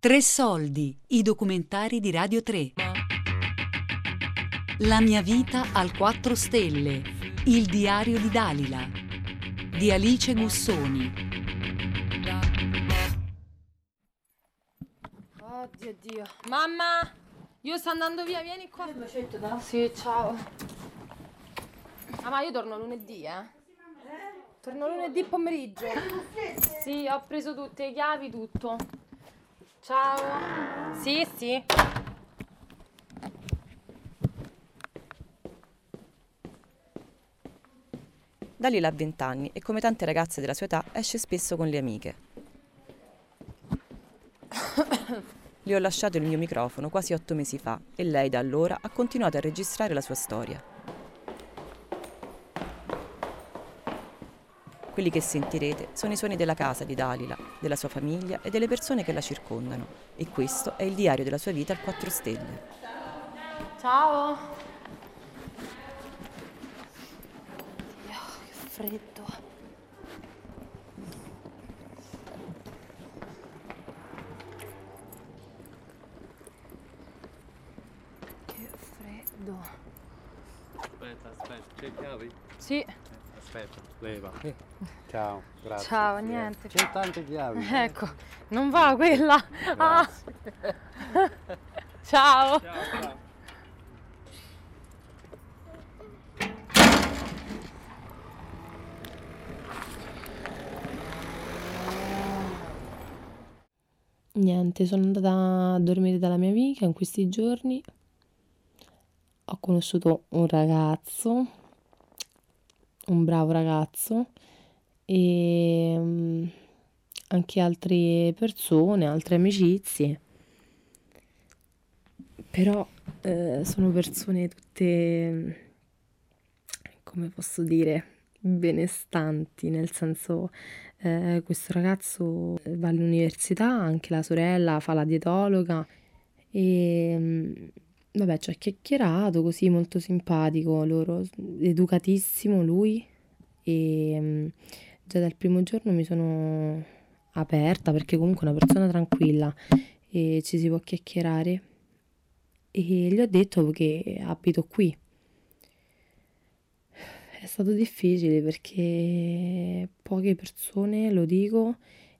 Tre soldi, i documentari di Radio 3. La mia vita al 4 stelle, il diario di Dalila, di Alice Gussoni. Oddio Dio. Mamma, io sto andando via, vieni qua. Sì, ciao. Mamma, io torno lunedì, eh. Torno lunedì pomeriggio. Sì, ho preso tutte le chiavi, tutto. Ciao. Sì, sì. Dalila ha 20 anni e come tante ragazze della sua età esce spesso con le amiche. Le ho lasciato il mio microfono quasi otto mesi fa e lei da allora ha continuato a registrare la sua storia. Quelli che sentirete sono i suoni della casa di Dalila, della sua famiglia e delle persone che la circondano. E questo è il diario della sua vita al 4 stelle. Ciao. Oddio, che freddo. Che freddo. Aspetta, aspetta, c'è chiavi? Sì, Aspetta, leva. Ciao, grazie. Ciao, Grazie. niente. C'è tante chiavi. ecco, non va quella. Ah. Ciao. Niente, sono andata a dormire dalla mia amica in questi giorni. Ho conosciuto un ragazzo, un bravo ragazzo e mm, anche altre persone, altre amicizie. Però eh, sono persone tutte, come posso dire, benestanti, nel senso eh, questo ragazzo va all'università, anche la sorella fa la dietologa e mm, vabbè ci ha chiacchierato così molto simpatico loro, educatissimo lui e mm, già dal primo giorno mi sono aperta perché comunque è una persona tranquilla e ci si può chiacchierare e gli ho detto che abito qui. È stato difficile perché poche persone lo dico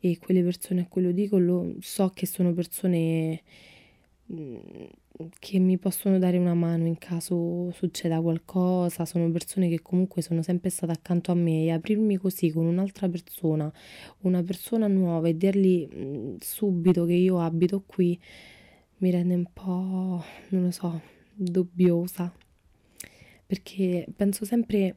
e quelle persone a cui lo dico lo, so che sono persone mm, che mi possono dare una mano in caso succeda qualcosa, sono persone che comunque sono sempre state accanto a me e aprirmi così con un'altra persona, una persona nuova e dirgli mm, subito che io abito qui mi rende un po', non lo so, dubbiosa. Perché penso sempre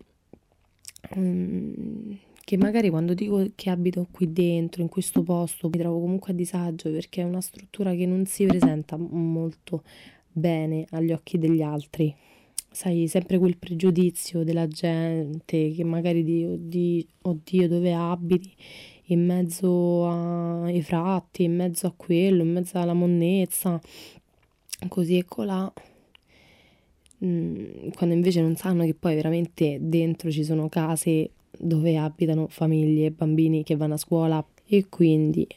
mm, che magari quando dico che abito qui dentro, in questo posto, mi trovo comunque a disagio perché è una struttura che non si presenta molto bene agli occhi degli altri. Sai, sempre quel pregiudizio della gente che magari di, di oddio dove abiti, in mezzo ai fratti, in mezzo a quello, in mezzo alla monnezza, così e colà. Mm, quando invece non sanno che poi veramente dentro ci sono case dove abitano famiglie, bambini che vanno a scuola e quindi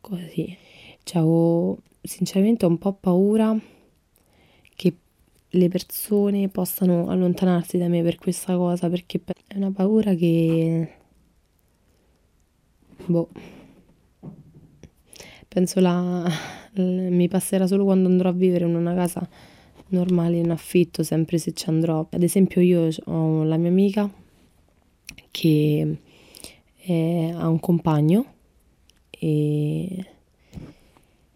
così. Cioè, ho sinceramente un po' paura che le persone possano allontanarsi da me per questa cosa, perché è una paura che boh penso la mi passerà solo quando andrò a vivere in una casa normale in affitto, sempre se ci andrò. Ad esempio io ho la mia amica che è- ha un compagno e,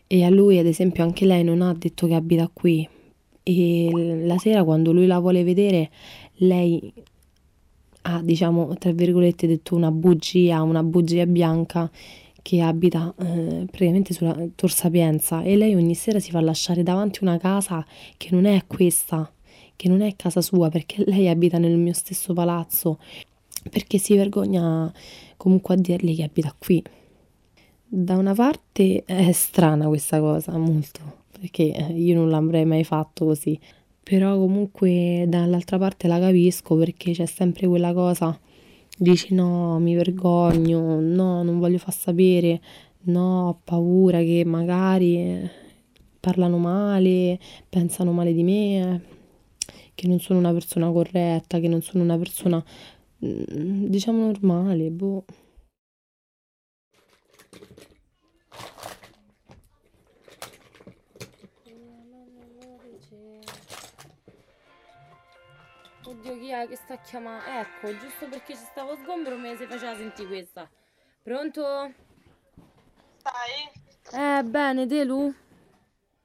e a lui ad esempio anche lei non ha detto che abita qui. E la sera quando lui la vuole vedere lei ha diciamo tra virgolette detto una bugia, una bugia bianca che abita eh, praticamente sulla Tor Sapienza. E lei ogni sera si fa lasciare davanti una casa che non è questa, che non è casa sua perché lei abita nel mio stesso palazzo, perché si vergogna comunque a dirgli che abita qui. Da una parte è strana questa cosa, molto, perché io non l'avrei mai fatto così, però comunque dall'altra parte la capisco perché c'è sempre quella cosa, dici no, mi vergogno, no, non voglio far sapere, no, ho paura che magari eh, parlano male, pensano male di me, che non sono una persona corretta, che non sono una persona, diciamo, normale, boh. Oddio, chi è che sta chiamando? Ecco, giusto perché ci stavo sgombero me si faceva sentire questa. Pronto? Stai? Eh, bene, te Lu?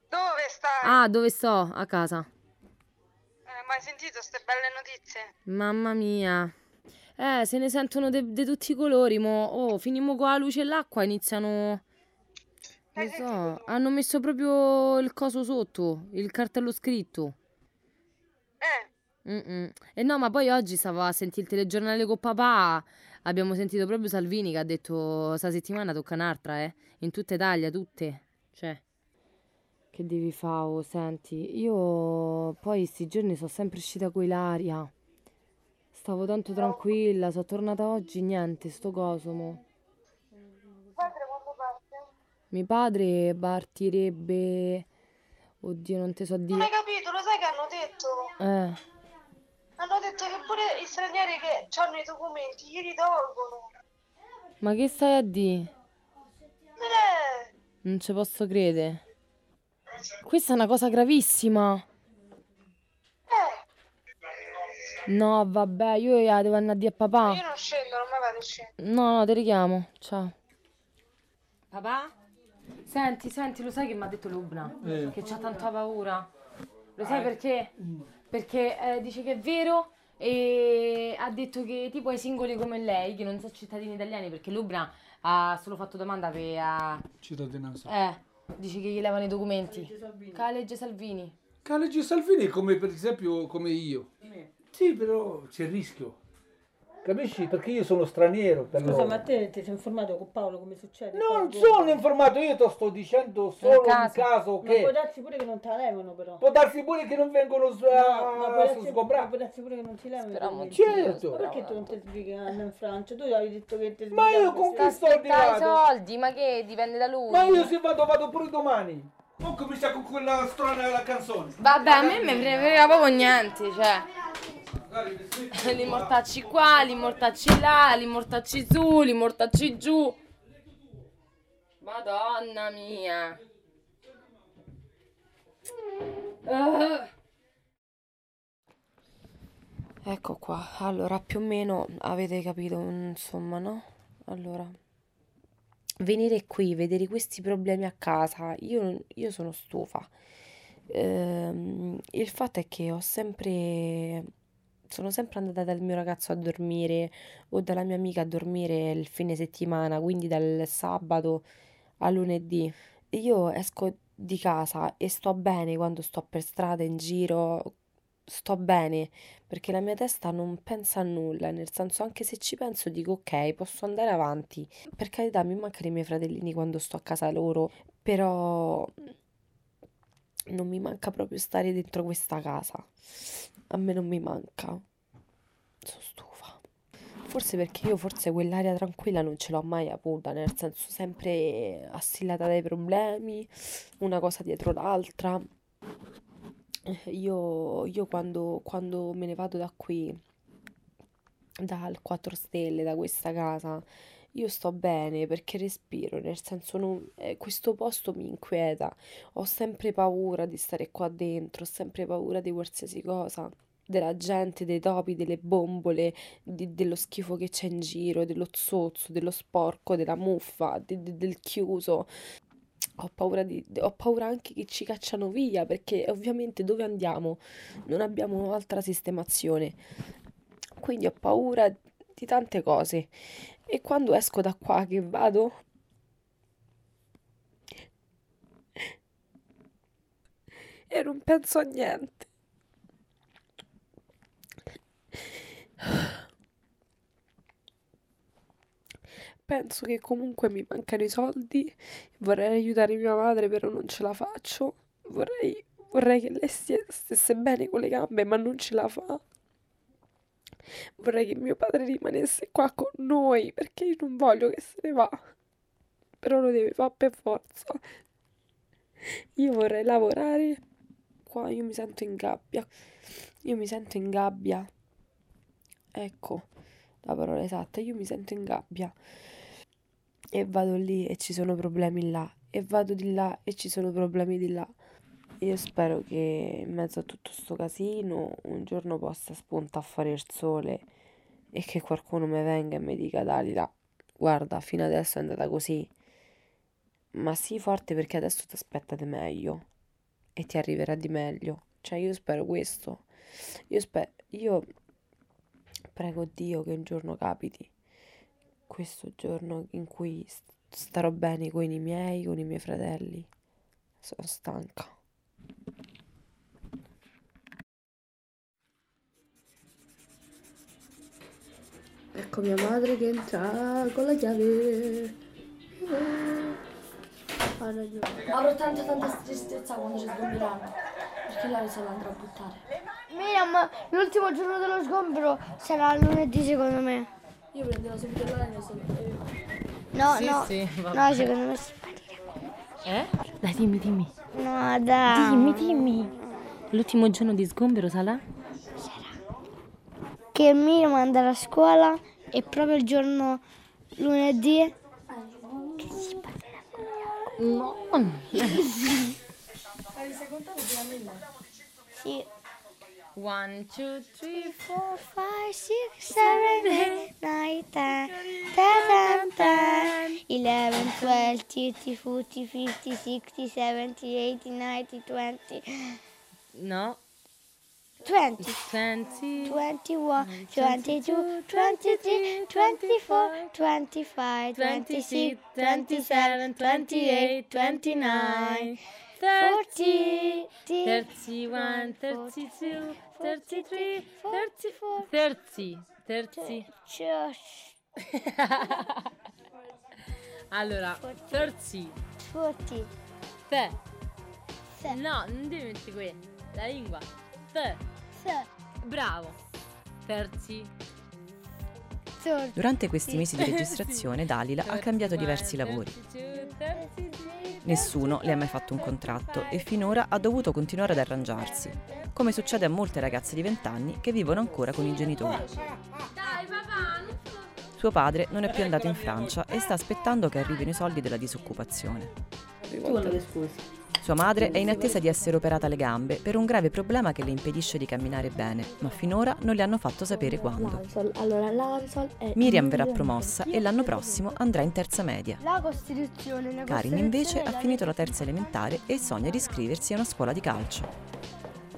Dove stai? Ah, dove sto? A casa. Eh, ma hai sentito queste belle notizie? Mamma mia. Eh, se ne sentono di tutti i colori, mo. Oh, finimo con la luce e l'acqua, iniziano... Hai Lo so, sentito? hanno messo proprio il coso sotto, il cartello scritto. Eh, Mm-mm. E no, ma poi oggi stavo a sentire il telegiornale con papà. Abbiamo sentito proprio Salvini che ha detto: Sta settimana tocca un'altra, eh. In tutta Italia, tutte. Cioè. Che devi fare? oh, Senti, io poi sti giorni sono sempre uscita con Ilaria. Stavo tanto tranquilla, sono tornata oggi, niente, sto coso, mo. padre quando parte? Mio padre partirebbe. Oddio, non te so Non dire. hai capito, lo sai che hanno detto? Eh. Hanno detto che pure gli stranieri che hanno i documenti glieli tolgono. Ma che stai a dire? Eh, Non ci posso credere. Questa è una cosa gravissima. No, vabbè, io la devo andare a dire a papà. io non scendo, non mi vado a scendere. No, no, ti richiamo. Ciao. Papà? Senti, senti, lo sai che mi ha detto Lubna? Che c'ha tanta paura. Lo sai perché? Perché eh, dice che è vero e ha detto che tipo ai singoli come lei, che non sono cittadini italiani, perché Lubna ha solo fatto domanda per... eh, Cittadinanza. eh, dice che gli levano i documenti. Ca legge Salvini. Caleggi Salvini è come per esempio come io. Sì, però c'è il rischio. Capisci? Perché io sono straniero per Scusa, loro. ma te ti sei informato con Paolo come succede? Non Poi- sono informato, io ti sto dicendo solo un caso. caso Ma può che darsi pure che non te la levano però. può darsi pure che non vengono No, ma a può darsi, sgombrare. può darsi pure che non ti levano. Speriamo. Certo. Ma perché tu non ti andare in Francia? Tu avevi detto che ti Ma io con che soldi Aspetta i vado? soldi, ma che dipende da lui? Ma io se vado vado pure domani. Non comincia con quella strana la canzone. Vabbè, a me mi frega proprio niente, cioè. Li mortacci qua, li mortacci là, li mortacci su, li mortacci giù. Madonna mia. Ah. Ecco qua, allora più o meno avete capito, insomma, no? Allora, venire qui, vedere questi problemi a casa, io, io sono stufa. Ehm, il fatto è che ho sempre, sono sempre andata dal mio ragazzo a dormire o dalla mia amica a dormire il fine settimana, quindi dal sabato a lunedì. Io esco di casa e sto bene quando sto per strada, in giro, sto bene perché la mia testa non pensa a nulla, nel senso anche se ci penso dico ok, posso andare avanti. Per carità, mi mancano i miei fratellini quando sto a casa loro, però non mi manca proprio stare dentro questa casa. A me non mi manca. Sono stufa. Forse perché io forse quell'aria tranquilla non ce l'ho mai avuta, nel senso sempre assillata dai problemi, una cosa dietro l'altra. Io, io quando, quando me ne vado da qui, dal 4 stelle, da questa casa, io sto bene perché respiro, nel senso non, eh, questo posto mi inquieta. Ho sempre paura di stare qua dentro, ho sempre paura di qualsiasi cosa, della gente, dei topi, delle bombole, di- dello schifo che c'è in giro, dello zozzo, dello sporco, della muffa, di- di- del chiuso. Ho paura di, ho paura anche che ci cacciano via, perché ovviamente dove andiamo non abbiamo altra sistemazione. Quindi ho paura di tante cose. E quando esco da qua che vado e non penso a niente. Penso che comunque mi mancano i soldi, vorrei aiutare mia madre, però non ce la faccio. Vorrei, vorrei che lei stesse bene con le gambe, ma non ce la fa. Vorrei che mio padre rimanesse qua con noi, perché io non voglio che se ne va. però lo deve fare per forza. Io vorrei lavorare qua, io mi sento in gabbia. Io mi sento in gabbia. Ecco la parola esatta, io mi sento in gabbia. E vado lì e ci sono problemi là. E vado di là e ci sono problemi di là. Io spero che in mezzo a tutto sto casino un giorno possa spuntare a fare il sole e che qualcuno mi venga e mi dica Dalila, guarda, fino adesso è andata così. Ma sii forte perché adesso ti aspettate meglio e ti arriverà di meglio. Cioè io spero questo. Io spero, io prego Dio che un giorno capiti questo giorno in cui st- starò bene con i miei, con i miei fratelli. Sono stanca. Ecco mia madre che entra con la chiave. Ha ragione. Avrò tanta tanta tristezza quando ci sgomberanno, perché lei se la andrà a buttare. Miriam, l'ultimo giorno dello sgombero sarà lunedì secondo me. Io prenderò subito la e se No, Sì, no. sì, va no, bene. secondo me. Eh? Dai, dimmi, dimmi. No, dai. Dimmi, dimmi. L'ultimo giorno di sgombero sarà? Che Miriam andrà a scuola e proprio il giorno lunedì. No. Sì. One, two, three, four, five, six, seven, eight, nine, ten, ten, ten, eleven, twelve, thirty, forty, fifty, sixty, seventy, eighty, ninety, twenty, No. Twenty. 20. 21, 22, 23, 24, 25, 26, 27, 28, 29, 40, 31, 32, 33, 34, 30. 30. Allora, 30. 40. Te. No, non devi mettere qui. La lingua. Te. Bravo. Terzi. Durante questi mesi di registrazione Dalila ha cambiato diversi lavori. Nessuno le ha mai fatto un contratto e finora ha dovuto continuare ad arrangiarsi, come succede a molte ragazze di 20 anni che vivono ancora con i genitori. Dai, papà, non Suo padre non è più andato in Francia e sta aspettando che arrivino i soldi della disoccupazione. Tu che scusi. Sua madre è in attesa di essere operata alle gambe per un grave problema che le impedisce di camminare bene, ma finora non le hanno fatto sapere quando. Miriam verrà promossa e l'anno prossimo andrà in terza media. Karin invece ha finito la terza elementare e sogna di iscriversi a una scuola di calcio.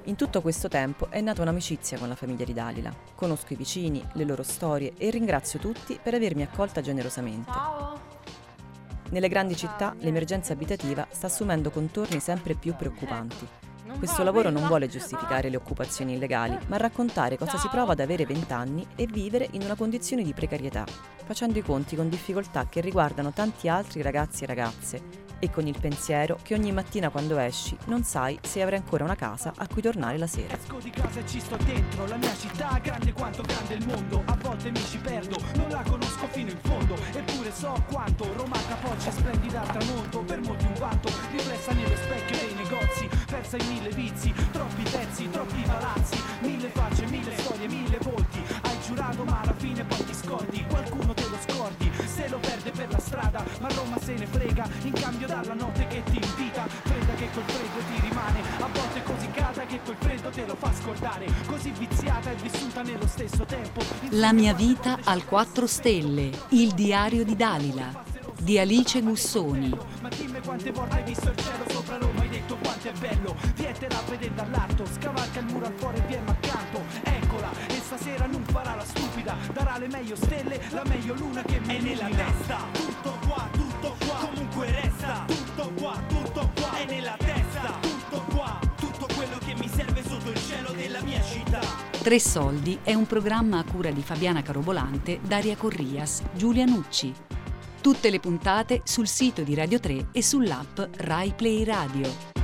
In tutto questo tempo è nata un'amicizia con la famiglia di Dalila. Conosco i vicini, le loro storie e ringrazio tutti per avermi accolta generosamente. Nelle grandi città l'emergenza abitativa sta assumendo contorni sempre più preoccupanti. Questo lavoro non vuole giustificare le occupazioni illegali, ma raccontare cosa si prova ad avere 20 anni e vivere in una condizione di precarietà, facendo i conti con difficoltà che riguardano tanti altri ragazzi e ragazze e con il pensiero che ogni mattina quando esci non sai se avrai ancora una casa a cui tornare la sera. Esco di casa e ci sto dentro, la mia città grande quanto grande il mondo, a volte mi ci perdo, non la conosco fino in fondo, eppure so quanto Roma capoccia splendida al tramonto, per molti un vanto, riflessa nello specchio dei negozi, persa in mille vizi, troppi pezzi, troppi palazzi, mille facce, mille storie, mille volti, hai giurato ma alla fine poi ti scordi, qualcuno lo scordi, se lo perde per la strada, ma Roma se ne frega, in cambio dalla notte che ti invita, fredda che col freddo ti rimane, a volte così calda che quel freddo te lo fa scordare, così viziata e vissuta nello stesso tempo. La mia vita al 4 stelle, il diario di Dalila, di Alice Gussoni. Ma dimmi quante volte hai visto il cielo sopra Roma, hai detto quanto è bello, vietela vedere dall'alto, scavalca il muro al fuori e viene accanto, eccola, stasera non farà la stupida, darà le meglio stelle, la meglio luna che mi è nella testa, tutto qua, tutto qua, comunque resta, tutto qua, tutto qua, è nella testa, tutto qua, tutto quello che mi serve sotto il cielo della mia città. Tre soldi è un programma a cura di Fabiana Carobolante, Daria Corrias, Giulia Nucci. Tutte le puntate sul sito di Radio 3 e sull'app Rai Play Radio.